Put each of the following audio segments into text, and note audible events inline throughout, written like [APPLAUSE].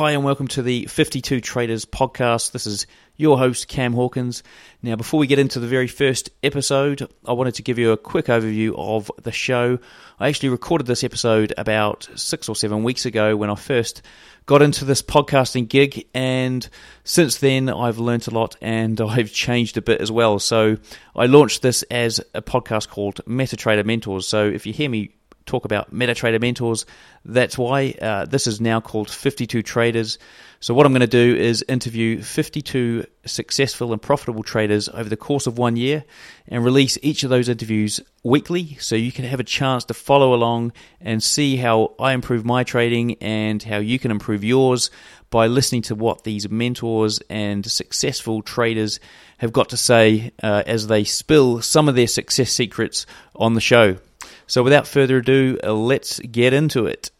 Hi, and welcome to the 52 Traders podcast. This is your host, Cam Hawkins. Now, before we get into the very first episode, I wanted to give you a quick overview of the show. I actually recorded this episode about six or seven weeks ago when I first got into this podcasting gig, and since then I've learnt a lot and [LAUGHS] I've changed a bit as well. So, I launched this as a podcast called MetaTrader Mentors. So, if you hear me talk about MetaTrader mentors. That's why uh, this is now called 52 Traders. So, what I'm going to do is interview 52 successful and profitable traders over the course of one year and release each of those interviews weekly so you can have a chance to follow along and see how I improve my trading and how you can improve yours by listening to what these mentors and successful traders have got to say uh, as they spill some of their success secrets on the show. So, without further ado, uh, let's get into it.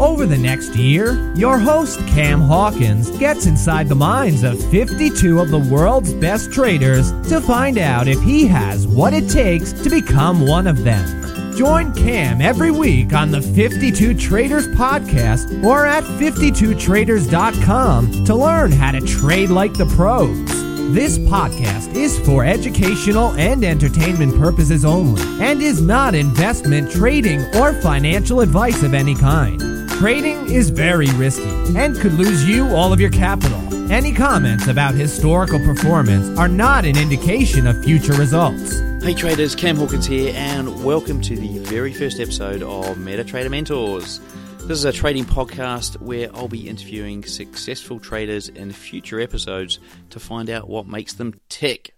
Over the next year, your host Cam Hawkins gets inside the minds of 52 of the world's best traders to find out if he has what it takes to become one of them. Join Cam every week on the 52 Traders podcast or at 52traders.com to learn how to trade like the pros. This podcast is for educational and entertainment purposes only and is not investment, trading, or financial advice of any kind. Trading is very risky and could lose you all of your capital. Any comments about historical performance are not an indication of future results. Hey traders, Cam Hawkins here, and welcome to the very first episode of MetaTrader Mentors. This is a trading podcast where I'll be interviewing successful traders in future episodes to find out what makes them tick.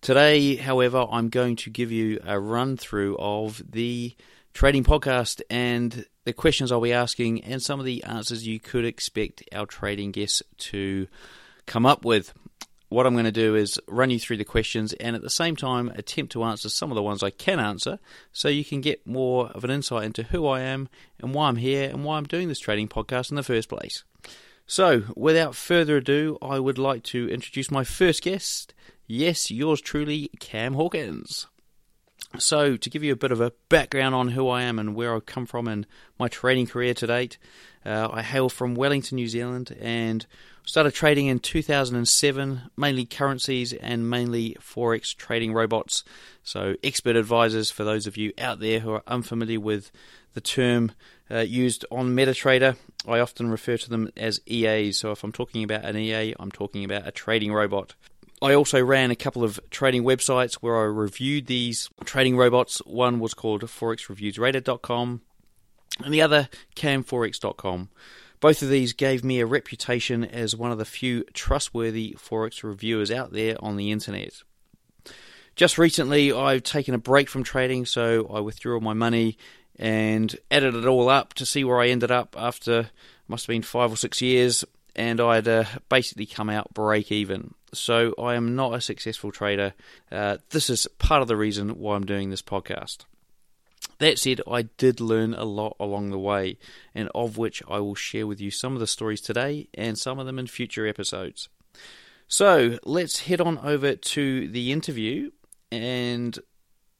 Today, however, I'm going to give you a run through of the trading podcast and the questions I'll be asking and some of the answers you could expect our trading guests to come up with what I'm going to do is run you through the questions and at the same time attempt to answer some of the ones I can answer so you can get more of an insight into who I am and why I'm here and why I'm doing this trading podcast in the first place. So, without further ado, I would like to introduce my first guest. Yes, yours truly, Cam Hawkins. So, to give you a bit of a background on who I am and where I've come from and my trading career to date, uh, I hail from Wellington, New Zealand, and started trading in 2007, mainly currencies and mainly forex trading robots. So, expert advisors for those of you out there who are unfamiliar with the term uh, used on MetaTrader, I often refer to them as EAs. So, if I'm talking about an EA, I'm talking about a trading robot. I also ran a couple of trading websites where I reviewed these trading robots. One was called forexreviewsrated.com and the other camforex.com. Both of these gave me a reputation as one of the few trustworthy Forex reviewers out there on the internet. Just recently, I've taken a break from trading, so I withdrew all my money and added it all up to see where I ended up after must have been five or six years, and I'd uh, basically come out break even. So I am not a successful trader. Uh, this is part of the reason why I'm doing this podcast. That said, I did learn a lot along the way, and of which I will share with you some of the stories today and some of them in future episodes. So let's head on over to the interview, and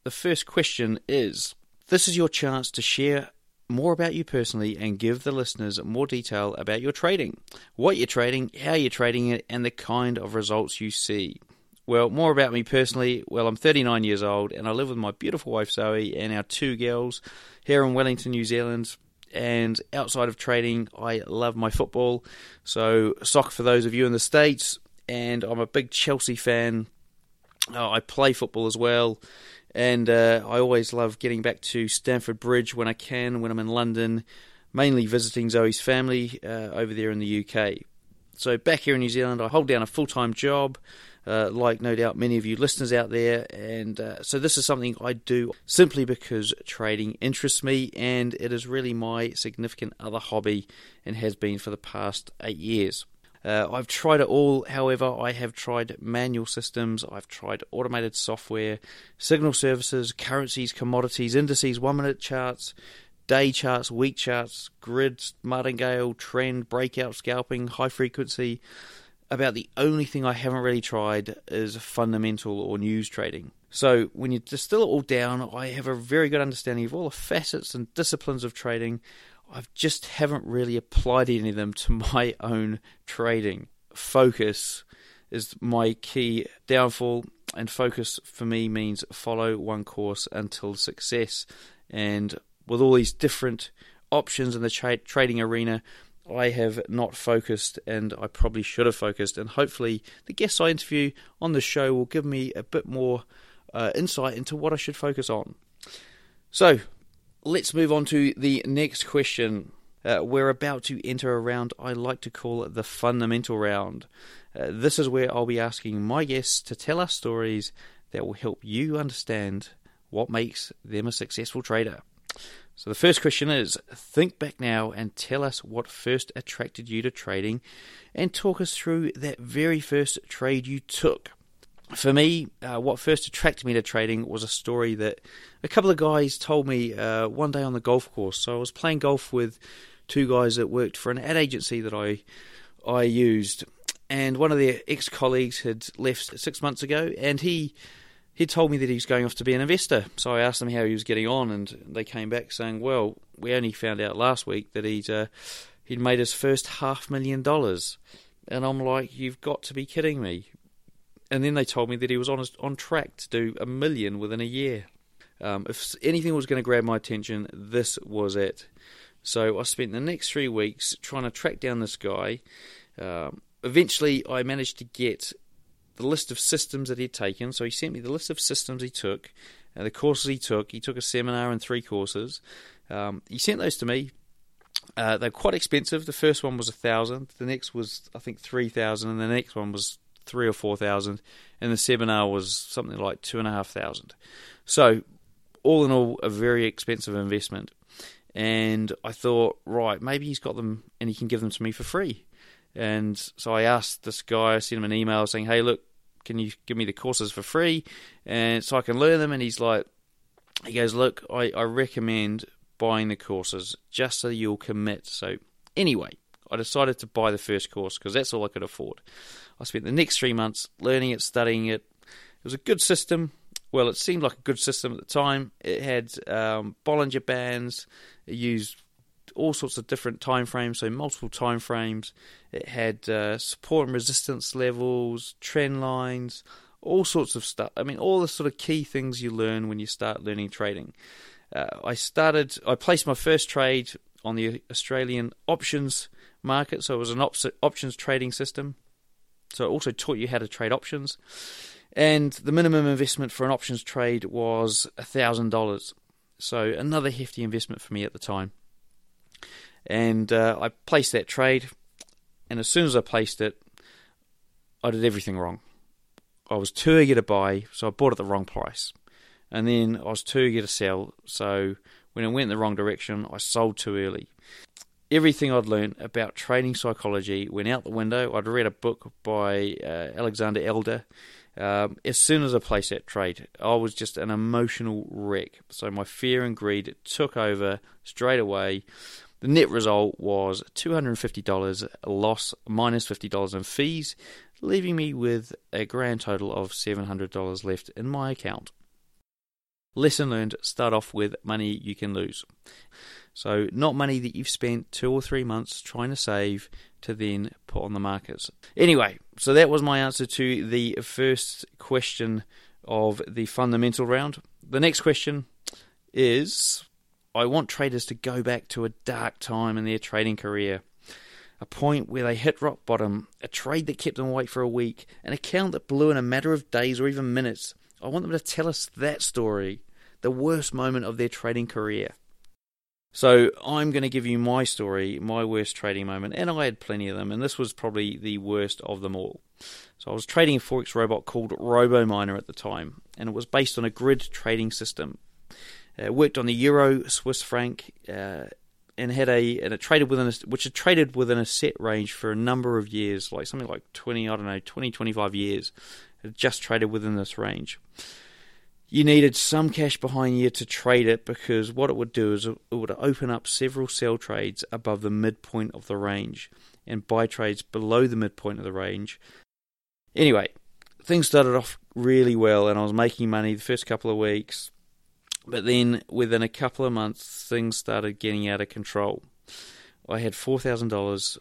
the first question is This is your chance to share more about you personally and give the listeners more detail about your trading, what you're trading, how you're trading it, and the kind of results you see. Well, more about me personally. Well, I'm 39 years old and I live with my beautiful wife Zoe and our two girls here in Wellington, New Zealand. And outside of trading, I love my football. So, soccer for those of you in the States. And I'm a big Chelsea fan. Uh, I play football as well. And uh, I always love getting back to Stamford Bridge when I can, when I'm in London, mainly visiting Zoe's family uh, over there in the UK. So, back here in New Zealand, I hold down a full time job uh, like no doubt many of you listeners out there. And uh, so this is something I do simply because trading interests me and it is really my significant other hobby and has been for the past eight years. Uh, I've tried it all, however, I have tried manual systems, I've tried automated software, signal services, currencies, commodities, indices, one minute charts, day charts, week charts, grids, martingale, trend, breakout scalping, high frequency, about the only thing I haven't really tried is fundamental or news trading. So when you distill it all down, I have a very good understanding of all the facets and disciplines of trading. I just haven't really applied any of them to [LAUGHS] my own trading. Focus is my key downfall, and focus for me means follow one course until success. And with all these different options in the tra- trading arena, I have not focused, and I probably should have focused. And hopefully, the guests I interview on the show will give me a bit more uh, insight into what I should focus on. So, let's move on to the next question. Uh, we're about to enter a round I like to call the fundamental round. Uh, this is where I'll be asking my guests to tell us stories that will help you understand what makes them a successful trader. So the first question is think back now and tell us what first attracted you to trading and talk us through that very first trade you took. For me, uh, what first attracted me to trading was a story that a couple of guys told me uh, one day on the golf course. So I was playing golf with two guys that worked for an ad agency that I I used, and one of their ex colleagues had left six months ago, and he he told me that he was going off to be an investor. So I asked him how he was getting on, and they came back saying, "Well, we only found out last week that he'd uh, he'd made his first half million dollars." And I'm like, "You've got to be kidding me!" And then they told me that he was on on track to do a million within a year. Um, if anything was going to grab my attention, this was it. So I spent the next three weeks trying to track down this guy. Um, eventually, I managed to get the list of systems that he'd taken. So he sent me the list of systems he took, and the courses he took. He took a seminar and three courses. Um, he sent those to me. Uh, they're quite expensive. The first one was a thousand. The next was I think three thousand, and the next one was three or four thousand, and the seminar was something like two and a half thousand. So, all in all, a very expensive investment. And I thought, right, maybe he's got them and he can give them to me for free. And so I asked this guy, I sent him an email saying, hey, look, can you give me the courses for free? And so I can learn them. And he's like, he goes, look, I, I recommend buying the courses just so you'll commit. So anyway, I decided to buy the first course because that's all I could afford. I spent the next three months learning it, studying it. It was a good system. Well, it seemed like a good system at the time. It had um, Bollinger Bands. It used all sorts of different time frames, so multiple time frames. It had uh, support and resistance levels, trend lines, all sorts of stuff. I mean, all the sort of key things you learn when you start learning trading. Uh, I started, I placed my first trade on the Australian options market, so it was an op- options trading system. So it also taught you how to trade options. And the minimum investment for an options trade was $1,000. So another hefty investment for me at the time. And uh, I placed that trade, and as soon as I placed it, I did everything wrong. I was too eager to buy, so I bought at the wrong price. And then I was too eager to sell, so when it went in the wrong direction, I sold too early. Everything I'd learned about trading psychology went out the window. I'd read a book by uh, Alexander Elder. Um, as soon as I placed that trade, I was just an emotional wreck. So my fear and greed took over straight away. The net result was $250 loss minus $50 in fees, leaving me with a grand total of $700 left in my account. Lesson learned start off with money you can lose. So, not money that you've spent two or three months trying to save to then put on the markets. Anyway, so that was my answer to the first question of the fundamental round. The next question is I want traders to go back to a dark time in their trading career. A point where they hit rock bottom, a trade that kept them awake for a week, an account that blew in a matter of days or even minutes. I want them to tell us that story, the worst moment of their trading career. So I'm going to give you my story, my worst trading moment, and I had plenty of them, and this was probably the worst of them all. So I was trading a forex robot called RoboMiner at the time, and it was based on a grid trading system. Uh, worked on the euro, Swiss franc, uh, and had a and it traded within a, which had traded within a set range for a number of years, like something like 20, I don't know, 20, 25 years. It just traded within this range. You needed some cash behind you to trade it because what it would do is it would open up several sell trades above the midpoint of the range and buy trades below the midpoint of the range. Anyway, things started off really well and I was making money the first couple of weeks, but then within a couple of months, things started getting out of control. I had $4,000,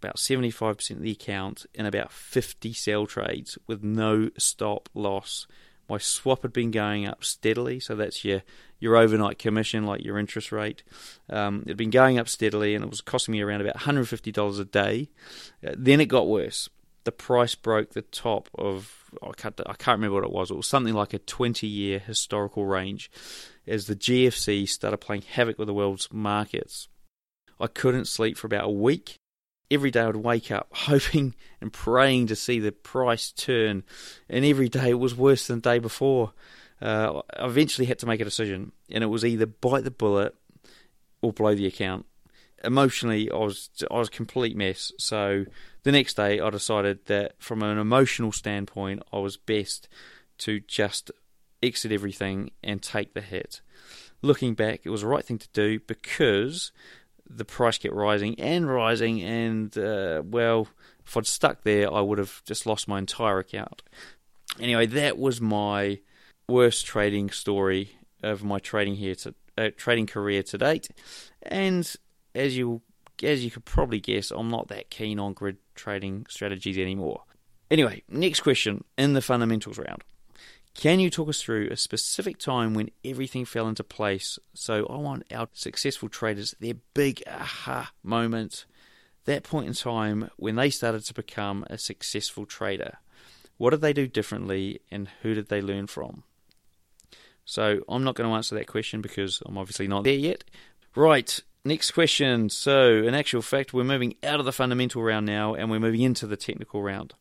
about 75% of the account, in about 50 sell trades with no stop loss. My swap had been going up steadily, so that's your your overnight commission, like your interest rate. Um, it had been going up steadily, and it was costing me around about $150 a day. Uh, then it got worse. The price broke the top of I can't, I can't remember what it was. It was something like a 20 year historical range as the GFC started playing havoc with the world's markets. I couldn't sleep for about a week. Every day I would wake up [LAUGHS] hoping and praying to see the price turn, and every day it was worse than the day before. Uh, I eventually had to make a decision, and it was either bite the bullet or blow the account. Emotionally, I was I was a complete mess. So the next day, I decided that from an emotional standpoint, I was best to just exit everything and take the hit. Looking back, it was the right thing to do because the price kept rising and rising, and uh, well, if I'd stuck there, I would have just lost my entire account. Anyway, that was my worst trading story of my trading here to uh, trading career to date, and as you as you could probably guess, I'm not that keen on grid trading strategies anymore. Anyway, next question in the fundamentals round. Can you talk us through a specific time when everything fell into place? So I want our successful traders, their big aha moment, that point in time when they started to become a successful trader. What did they do differently and who did they learn from? So I'm not going to answer that question because I'm obviously not there yet. Right, next question. So, in actual fact, we're moving out of the fundamental round now and we're moving into the technical round.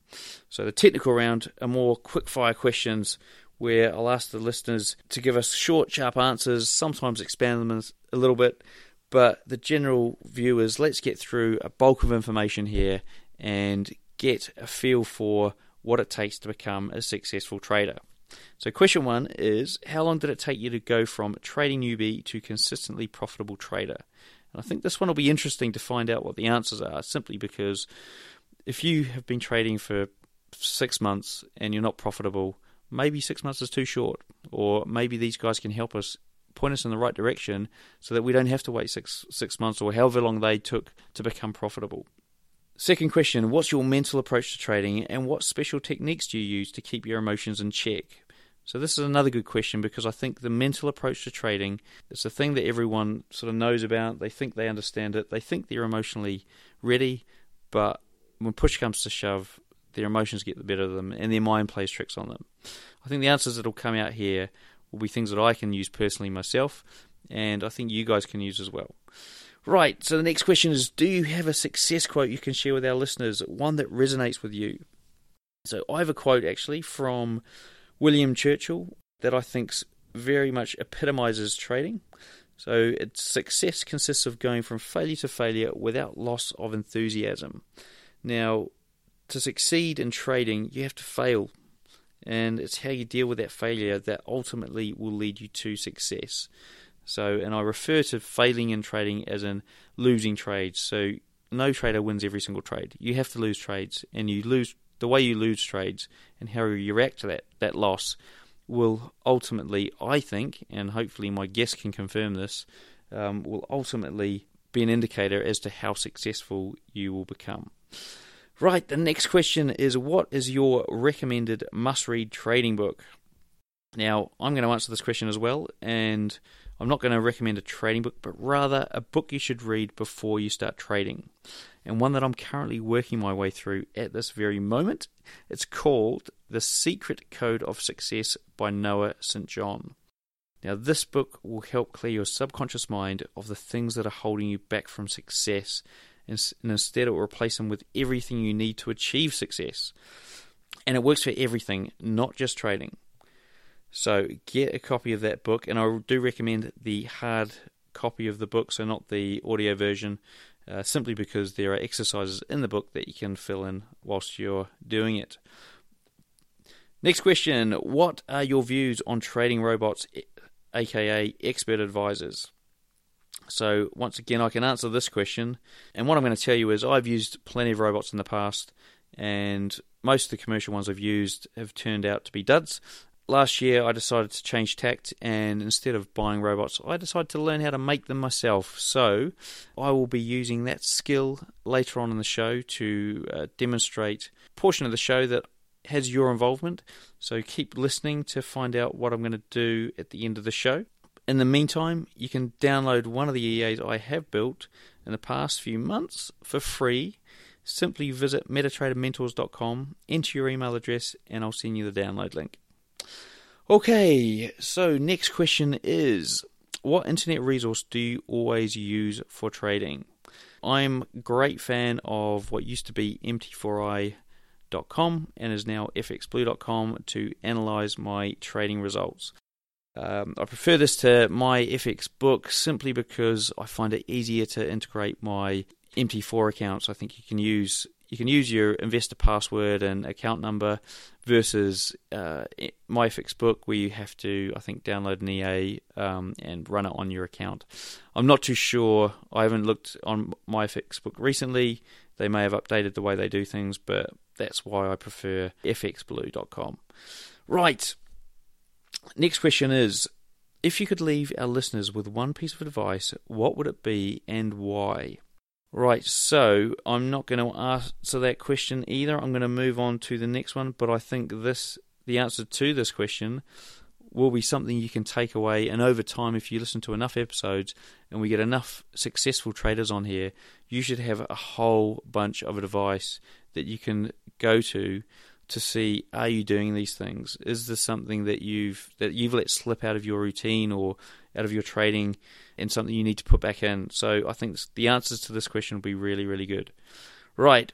So, the technical round are more quick fire questions where I'll ask the listeners to give us short, sharp answers, sometimes expand them a little bit. But the general view is let's get through a bulk of information here and get a feel for what it takes to become a successful trader. So, question one is How long did it take you to go from trading newbie to consistently profitable trader? And I think this one will be interesting to find out what the answers are, simply because if you have been trading for six months and you're not profitable, maybe six months is too short, or maybe these guys can help us point us in the right direction so that we don't have to wait six six months or however long they took to become profitable. Second question, what's your mental approach to trading and what special techniques do you use to keep your emotions in check? So this is another good question because I think the mental approach to trading is a thing that everyone sort of knows about. They think they understand it. They think they're emotionally ready, but when push comes to shove, their emotions get the better of them and their mind plays tricks on them. I think the answers that'll come out here will be things that I can use personally myself, and I think you guys can use as well. Right, so the next question is Do you have a success quote you can share with our listeners, one that resonates with you? So I have a quote actually from William Churchill that I think very much epitomizes trading. So its success consists of going from failure to failure without loss of enthusiasm. Now, to succeed in trading, you have to fail. And it's how you deal with that failure that ultimately will lead you to success. So, and I refer to failing in trading as in losing trades. So, no trader wins every single trade. You have to lose trades, and you lose the way you lose trades and how you react to that, that loss will ultimately, I think, and hopefully my guest can confirm this, um, will ultimately be an indicator as to how successful you will become. Right, the next question is what is your recommended must read trading book? Now, I'm going to answer this question as well, and I'm not going to recommend a trading book, but rather a book you should read before you start trading and one that I'm currently working my way through at this very moment. It's called The Secret Code of Success by Noah St. John. Now, this book will help clear your subconscious mind of the things that are holding you back from success, and, instead it will replace them with everything you need to achieve success. And it works for everything, not just trading. So, get a copy of that book, and I do recommend the hard copy of the book, so not the audio version, uh, simply because there are exercises in the book that you can fill in whilst you're doing it. Next question What are your views on trading robots, aka expert advisors? So, once again, I can answer this question. And what I'm going to tell you is I've used plenty of robots in the past, and most of the commercial ones I've used have turned out to be duds. last year I decided to change tact and instead of buying robots, I decided to learn how to make them myself. So I will be using that skill later on in the show to uh, demonstrate a portion of the show that has your involvement. So keep listening to find out what I'm going to do at the end of the show. In the meantime, you can download one of the EAs I have built in the past few months for free. Simply visit metatradermentors.com, enter your email address, and I'll send you the download link. Okay, so next question is What internet resource do you always use for trading? I'm a great fan of what used to be MT4i.com and is now fxblue.com to analyze my trading results. Um, I prefer this to my FX book simply because I find it easier to integrate my MT4 accounts. I think you can use you can use your investor password and account number versus uh, Myfxbook, where you have to, I think, download an EA um, and run it on your account. I'm not too sure. I haven't looked on Myfxbook recently. They may have updated the way they do things, but that's why I prefer fxblue.com. Right. Next question is if you could leave our listeners with one piece of advice, what would it be and why? Right, so I'm not going to answer that question either. I'm going to move on to the next one, but I think this the answer to this question will be something you can take away and over time if you listen to enough episodes and we get enough successful traders on here, you should have a whole bunch of advice that you can go to to see are you doing these things? Is this something that you've that you've let slip out of your routine or out of your trading and something you need to put back in. So I think the answers to this question will be really, really good. Right.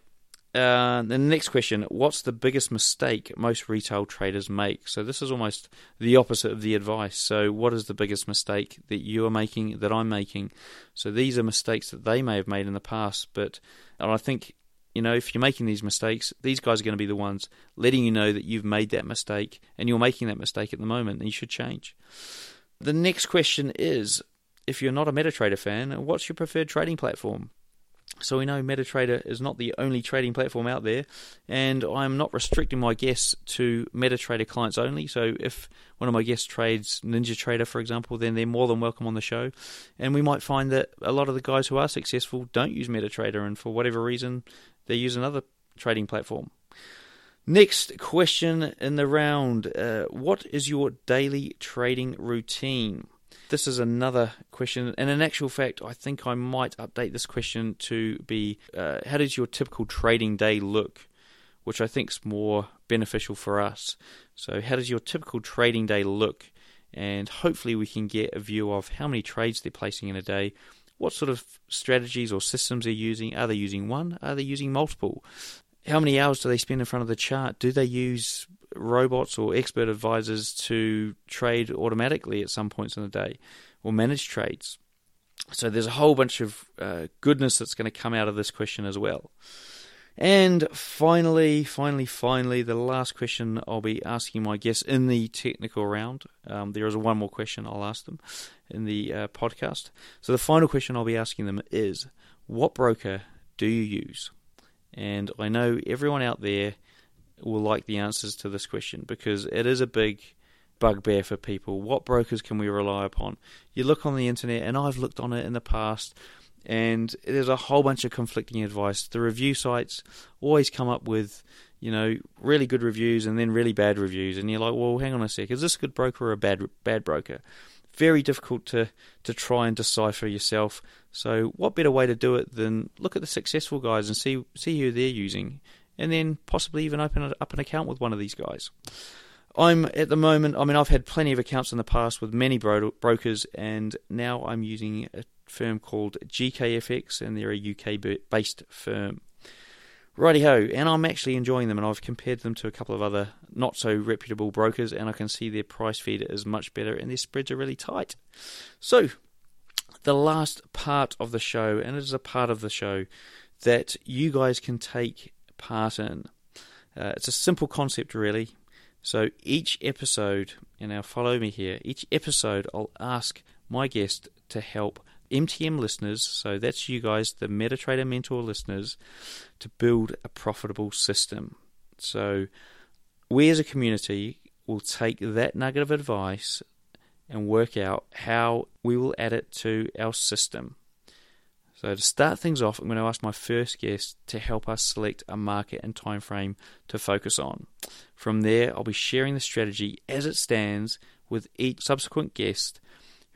Uh, the next question What's the biggest mistake most retail traders make? So, this is almost the opposite of the advice. So, what is the biggest mistake that you are making, that I'm making? So, these are mistakes that they may have made in the past, but and I think you know, if you're making these mistakes, these guys are going to be the ones letting you know that you've made that mistake and you're making that mistake at the moment and you should change. The next question is if you're not a MetaTrader fan, what's your preferred trading platform? So we know MetaTrader is not the only trading platform out there, and I'm not restricting my guests to MetaTrader clients only. So if one of my guests trades NinjaTrader, for example, then they're more than welcome on the show. And we might find that a lot of the guys who are successful don't use MetaTrader, and for whatever reason, they use another trading platform. Next question in the round uh, What is your daily trading routine? This is another question, and in actual fact, I think I might update this question to be uh, How does your typical trading day look? Which I think is more beneficial for us. So, how does your typical trading day look? And hopefully, we can get a view of how many trades they're placing in a day, what sort of strategies or systems they're using. Are they using one? Are they using multiple? how many hours do they spend in front of the chart? Do they use robots or expert advisors to trade automatically at some points in the day or manage trades? So there's a whole bunch of uh, goodness that's going to come out of this question as well. And finally, finally, finally, the last question I'll be asking my guests in the technical round. Um, there is one more question I'll ask them in the uh, podcast. So the final question I'll be asking them is What broker do you use? And I know everyone out there will like the answers to this question because it is a big bugbear for people. What brokers can we rely upon? You look on the internet, and I've looked on it in the past, and there's a whole bunch of conflicting advice. The review sites always come up with, you know, really good reviews and then really bad reviews, and you're like, well, hang on a sec, is this a good broker or a bad bad broker? Very difficult to to try and decipher yourself. So, what better way to do it than look at the successful guys and see see who they're using, and then possibly even open up an account with one of these guys. I'm at the moment. I mean, I've had plenty of accounts in the past with many bro- brokers, and now I'm using a firm called GKFX, and they're a UK based firm. Righty ho, and I'm actually enjoying them, and I've compared them to a couple of other not so reputable brokers, and I can see their price feed is much better, and their spreads are really tight. So, the last part of the show, and it is a part of the show that you guys can take part in. Uh, it's a simple concept, really. So each episode, and now follow me here, each episode I'll ask my guest to help MTM listeners, so that's you guys, the MetaTrader Mentor listeners, to build a profitable system. So we as a community will take that nugget of advice and work out how we will add it to our system. So to start things off, I'm going to ask my first guest to help us select a market and time frame to focus on. From there, I'll be sharing the strategy as it stands with each subsequent guest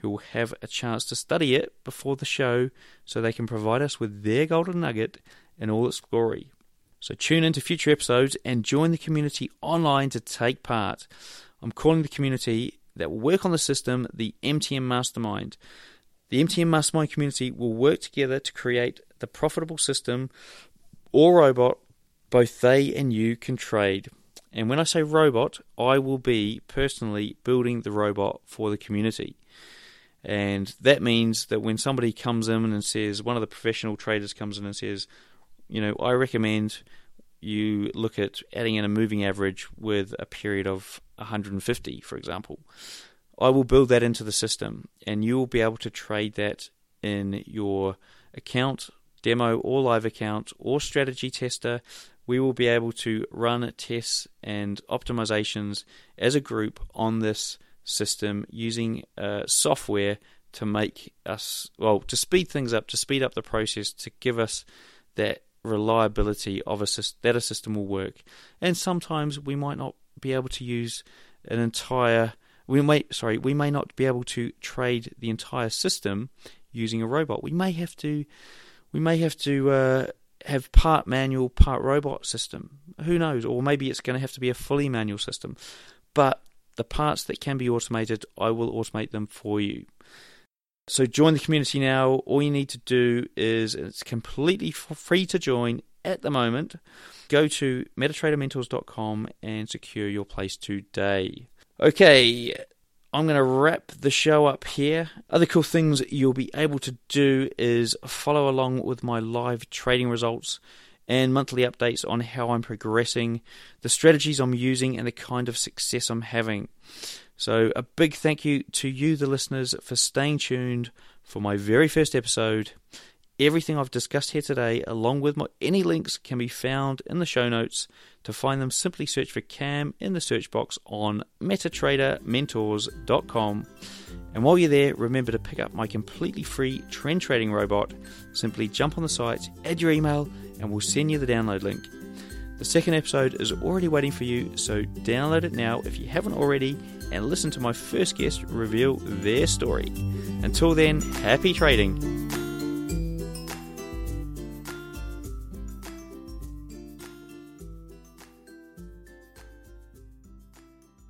who will have a chance to study it before the show so they can provide us with their golden nugget in all its glory. So tune into future episodes and join the community online to take part. I'm calling the community that will work on the system the MTM Mastermind. The MTM Mastermind community will work together to create the profitable system or robot both they and you can trade. And when I say robot, I will be personally building the robot for the community. And that means that when somebody comes in and says, one of the professional traders comes in and says, you know, I recommend you look at adding in a moving average with a period of 150, for example. I will build that into the system, and you will be able to trade that in your account, demo, or live account, or strategy tester. We will be able to run tests and optimizations as a group on this system using uh, software to make us, well, to speed things up, to speed up the process, to give us that reliability of a that a system will work. And sometimes we might not be able to use an entire we may sorry we may not be able to trade the entire system using a robot. We may have to we may have to uh, have part manual, part robot system. Who knows? Or maybe it's going to have to be a fully manual system. But the parts that can be automated, I will automate them for you. So join the community now. All you need to do is it's completely free to join at the moment. Go to metatradermentors.com and secure your place today. Okay, I'm going to wrap the show up here. Other cool things you'll be able to do is follow along with my live trading results and monthly updates on how I'm progressing, the strategies I'm using, and the kind of success I'm having. So, a big thank you to you, the listeners, for staying tuned for my very first episode. Everything I've discussed here today, along with my, any links, can be found in the show notes. To find them, simply search for CAM in the search box on metatradermentors.com. And while you're there, remember to pick up my completely free trend trading robot. Simply jump on the site, add your email, and we'll send you the download link. The second episode is already waiting for you, so download it now if you haven't already and listen to my first guest reveal their story. Until then, happy trading.